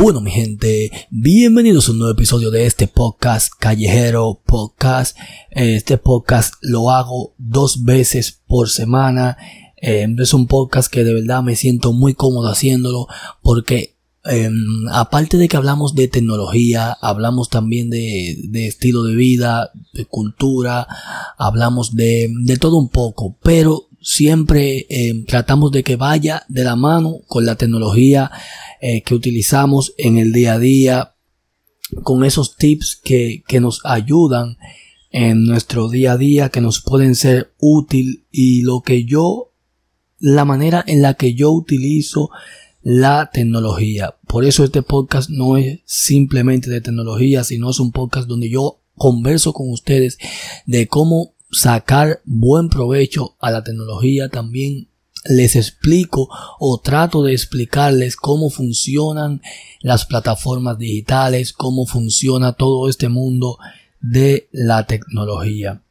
Bueno, mi gente, bienvenidos a un nuevo episodio de este podcast Callejero Podcast. Este podcast lo hago dos veces por semana. Eh, es un podcast que de verdad me siento muy cómodo haciéndolo porque em, aparte de que hablamos de tecnología, hablamos también de, estilo de vida, de cultura, hablamos de, todo un poco, pero siempre em, tratamos de que vaya de la mano con la tecnología eh, que utilizamos en el día a día, con esos tips que, que nos ayudan en nuestro día a día, que nos pueden ser útil y lo que yo, la manera en la que yo utilizo la tecnología. Por eso este podcast no es simplemente de tecnología, sino es un podcast donde yo converso con ustedes de cómo sacar buen provecho a la tecnología también les explico o trato de explicarles cómo funcionan las plataformas digitales, cómo funciona todo este mundo de la tecnología.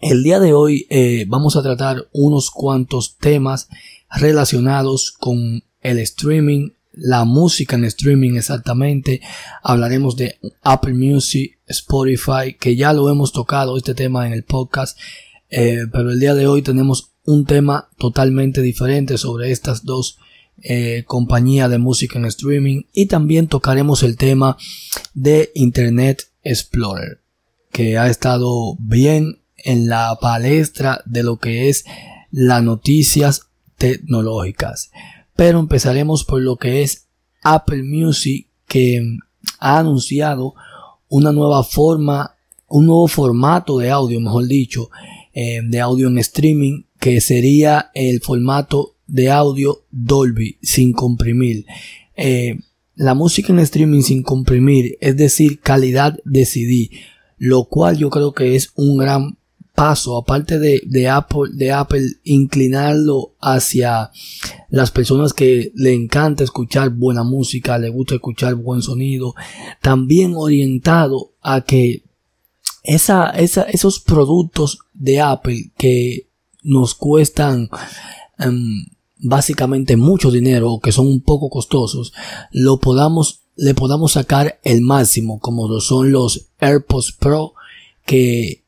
El día de hoy eh, vamos a tratar unos cuantos temas relacionados con el streaming, la música en streaming exactamente. Hablaremos de Apple Music, Spotify, que ya lo hemos tocado este tema en el podcast. Eh, pero el día de hoy tenemos un tema totalmente diferente sobre estas dos eh, compañías de música en streaming y también tocaremos el tema de Internet Explorer que ha estado bien en la palestra de lo que es las noticias tecnológicas pero empezaremos por lo que es Apple Music que ha anunciado una nueva forma un nuevo formato de audio mejor dicho eh, de audio en streaming que sería el formato de audio Dolby sin comprimir. Eh, la música en streaming sin comprimir, es decir, calidad de CD, lo cual yo creo que es un gran aparte de, Apple, de Apple inclinarlo hacia las personas que le encanta escuchar buena música, le gusta escuchar buen sonido, también orientado a que esos productos de Apple que nos cuestan em, básicamente mucho dinero o que son un poco costosos, lo podamos, le podamos sacar el máximo, como lo son los AirPods Pro, que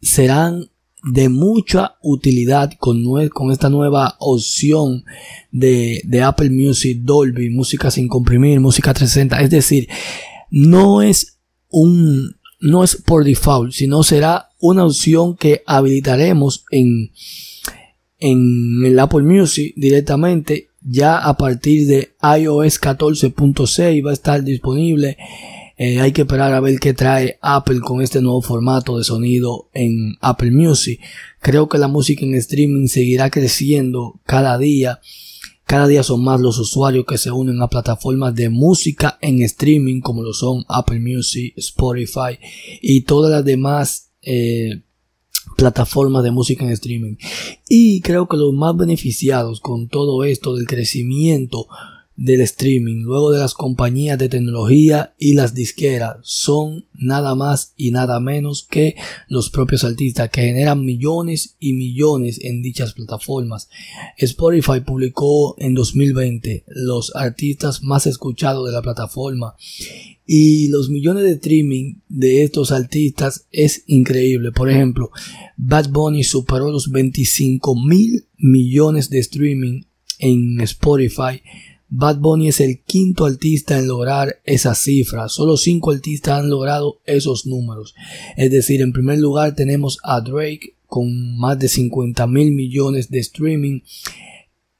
serán de mucha utilidad con, con esta nueva opción de, de, Apple Music Dolby, música sin comprimir, música 360. Es decir, no es un, no es por default, sino será una opción que habilitaremos en, en el Apple Music directamente. Ya a partir de iOS 14.6 va a estar disponible. Eh, hay que esperar a ver qué trae Apple con este nuevo formato de sonido en Apple Music. Creo que la música en streaming seguirá creciendo cada día cada día son más los usuarios que se unen a plataformas de música en streaming como lo son Apple Music, Spotify y todas las demás eh, plataformas de música en streaming. Y creo que los más beneficiados con todo esto del crecimiento del streaming, luego de las compañías de tecnología y las disqueras, son nada más y nada menos que los propios artistas que generan millones y millones en dichas plataformas. Spotify publicó en 2020 los artistas más escuchados de la plataforma y los millones de streaming de estos artistas es increíble. Por ejemplo, Bad Bunny superó los 25 mil millones de streaming en Spotify Bad Bunny es el quinto artista en lograr esa cifra. Solo cinco artistas han logrado esos números. Es decir, en primer lugar tenemos a Drake con más de 50 mil millones de streaming.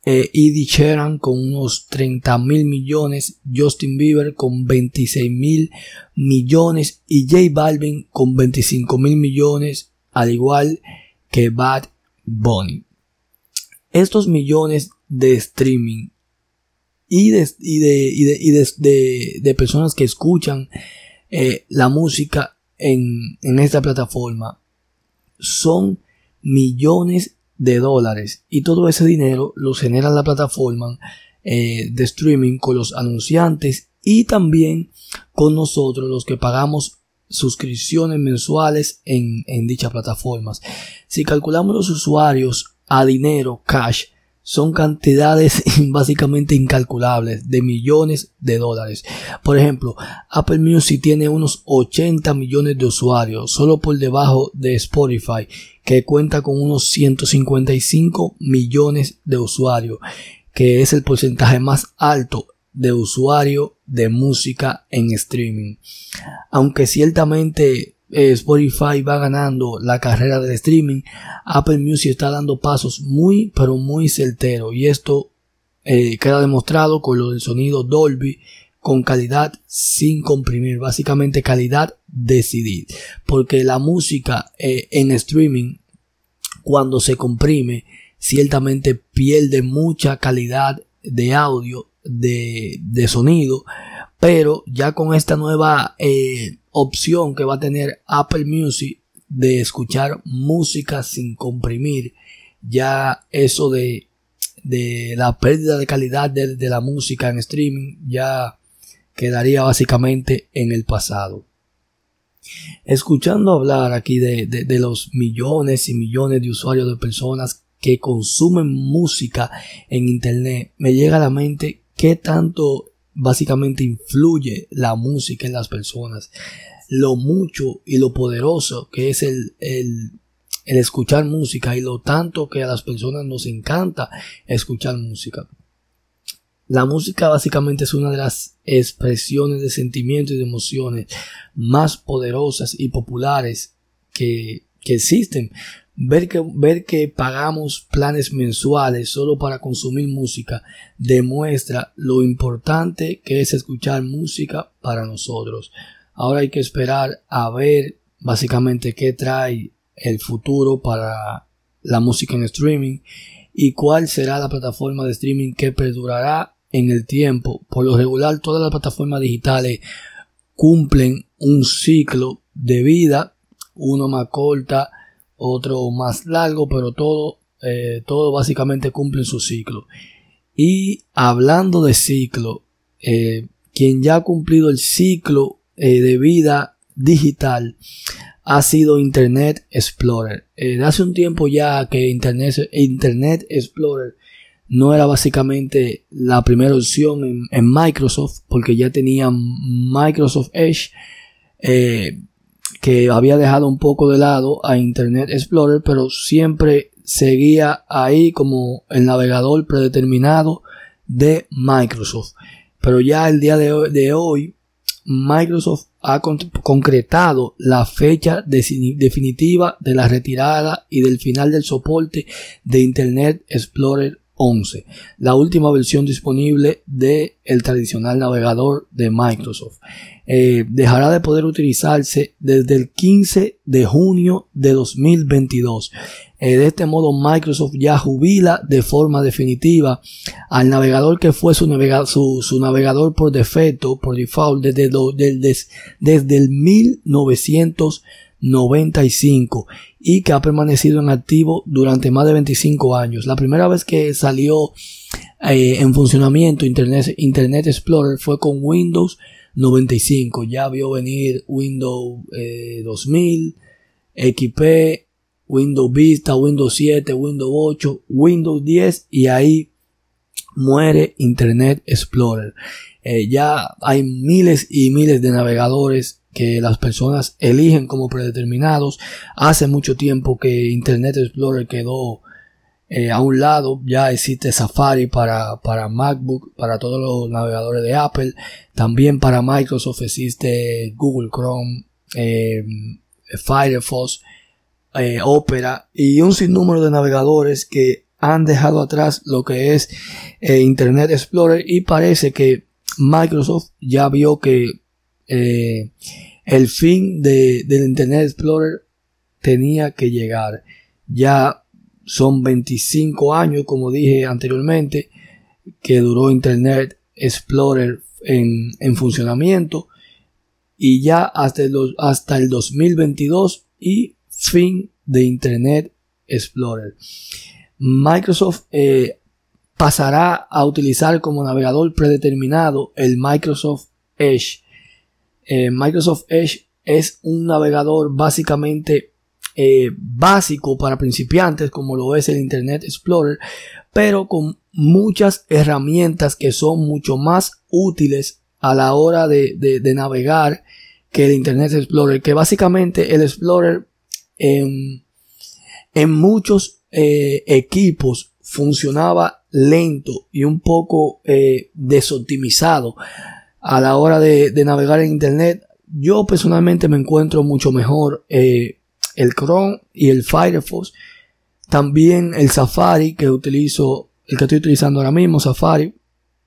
Eh, Eddie Sheeran con unos 30 mil millones. Justin Bieber con 26 mil millones. Y J Balvin con 25 mil millones. Al igual que Bad Bunny. Estos millones de streaming y de, y de, y de, y de, de personas que escuchan eh, la música en, en esta plataforma son millones de dólares y todo ese dinero lo genera la plataforma eh, de streaming con los anunciantes y también con nosotros los que pagamos suscripciones mensuales en, en dichas plataformas. Si calculamos los usuarios a dinero cash, son cantidades básicamente incalculables de millones de dólares. Por ejemplo, Apple Music tiene unos 80 millones de usuarios, solo por debajo de Spotify, que cuenta con unos 155 millones de usuarios, que es el porcentaje más alto de usuario de música en streaming. Aunque ciertamente eh, Spotify va ganando la carrera del streaming, Apple Music está dando pasos muy pero muy certeros. Y esto eh, queda demostrado con lo del sonido Dolby con calidad sin comprimir, básicamente calidad de porque la música eh, en streaming cuando se comprime ciertamente pierde mucha calidad de audio, de, de sonido, pero ya con esta nueva opción que va a tener Apple Music de escuchar música sin comprimir. Ya eso de, de la pérdida de calidad de, la música en streaming ya quedaría básicamente en el pasado. Escuchando hablar aquí de, de, los millones y millones de usuarios de personas que consumen música en internet, me llega a la mente qué tanto básicamente influye la música en las personas lo mucho y lo poderoso que es el, el, escuchar música y lo tanto que a las personas nos encanta escuchar música. La música básicamente es una de las expresiones de sentimientos y de emociones más poderosas y populares que, que existen. Ver que, ver que pagamos planes mensuales solo para consumir música demuestra lo importante que es escuchar música para nosotros. Ahora hay que esperar a ver básicamente qué trae el futuro para la música en streaming y cuál será la plataforma de streaming que perdurará en el tiempo. Por lo regular, todas las plataformas digitales cumplen un ciclo de vida, uno más corta, otro más largo, pero todo, eh, todo básicamente cumple su ciclo. Y hablando de ciclo, eh, quien ya ha cumplido el ciclo eh, de vida digital ha sido Internet Explorer. Hace un tiempo ya que Internet, Internet Explorer no era básicamente la primera opción en, Microsoft porque ya tenía Microsoft Edge que había dejado un poco de lado a Internet Explorer pero siempre seguía ahí como el navegador predeterminado de Microsoft. Pero ya el día de hoy Microsoft ha concretado la fecha definitiva de la retirada y del final del soporte de Internet Explorer 11, la última versión disponible del el tradicional navegador de Microsoft. Eh, dejará de poder utilizarse desde el 15 de junio de 2022. Eh, de este modo Microsoft ya jubila de forma definitiva al navegador que fue su, su, navegador por defecto, por default, desde, desde, el 1995 y que ha permanecido en activo durante más de 25 años. La primera vez que salió eh, en funcionamiento Internet, Internet Explorer fue con Windows 95. Ya vio venir Windows 2000, XP, Windows Vista, Windows 7, Windows 8, Windows 10 y ahí muere Internet Explorer. Eh, ya hay miles y miles de navegadores que las personas eligen como predeterminados. Hace mucho tiempo que Internet Explorer quedó eh, a un lado. Ya existe Safari para, para MacBook, para todos los navegadores de Apple. También para Microsoft existe Google Chrome, eh, Firefox, eh, Opera y un sinnúmero de navegadores que han dejado atrás lo que es Internet Explorer y parece que Microsoft ya vio que el fin de, del Internet Explorer tenía que llegar. Ya son 25 años, como dije anteriormente, que duró Internet Explorer en, en funcionamiento y ya hasta el, hasta el 2022 y fin de Internet Explorer. Microsoft eh, pasará a utilizar como navegador predeterminado el Microsoft Edge eh, Microsoft Edge es un navegador básicamente eh, básico para principiantes como lo es el Internet Explorer, pero con muchas herramientas que son mucho más útiles a la hora de, navegar que el Internet Explorer, que básicamente el Explorer en, muchos eh, equipos funcionaba lento y un poco desoptimizado a la hora de, navegar en Internet. Yo personalmente me encuentro mucho mejor eh, el Chrome y el Firefox. También el Safari que utilizo el que estoy utilizando ahora mismo, Safari,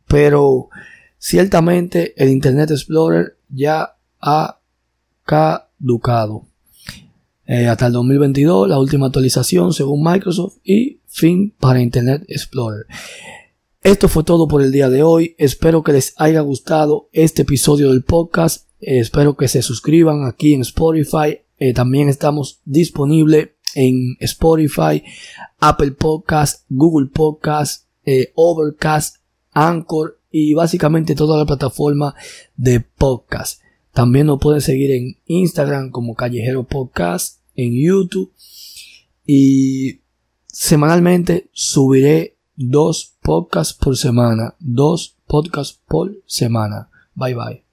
pero ciertamente el Internet Explorer ya ha caducado. Eh, hasta el 2022, la última actualización según Microsoft y fin para Internet Explorer. Esto fue todo por el día de hoy. Espero que les haya gustado este episodio del podcast. Eh, espero que se suscriban aquí en Spotify. Eh, también estamos disponibles en Spotify, Apple Podcast, Google Podcast, eh, Overcast, Anchor y básicamente toda la plataforma de podcast. También nos pueden seguir en Instagram como Callejero Podcast, en YouTube y semanalmente subiré dos podcasts por semana, dos podcasts por semana. Bye bye.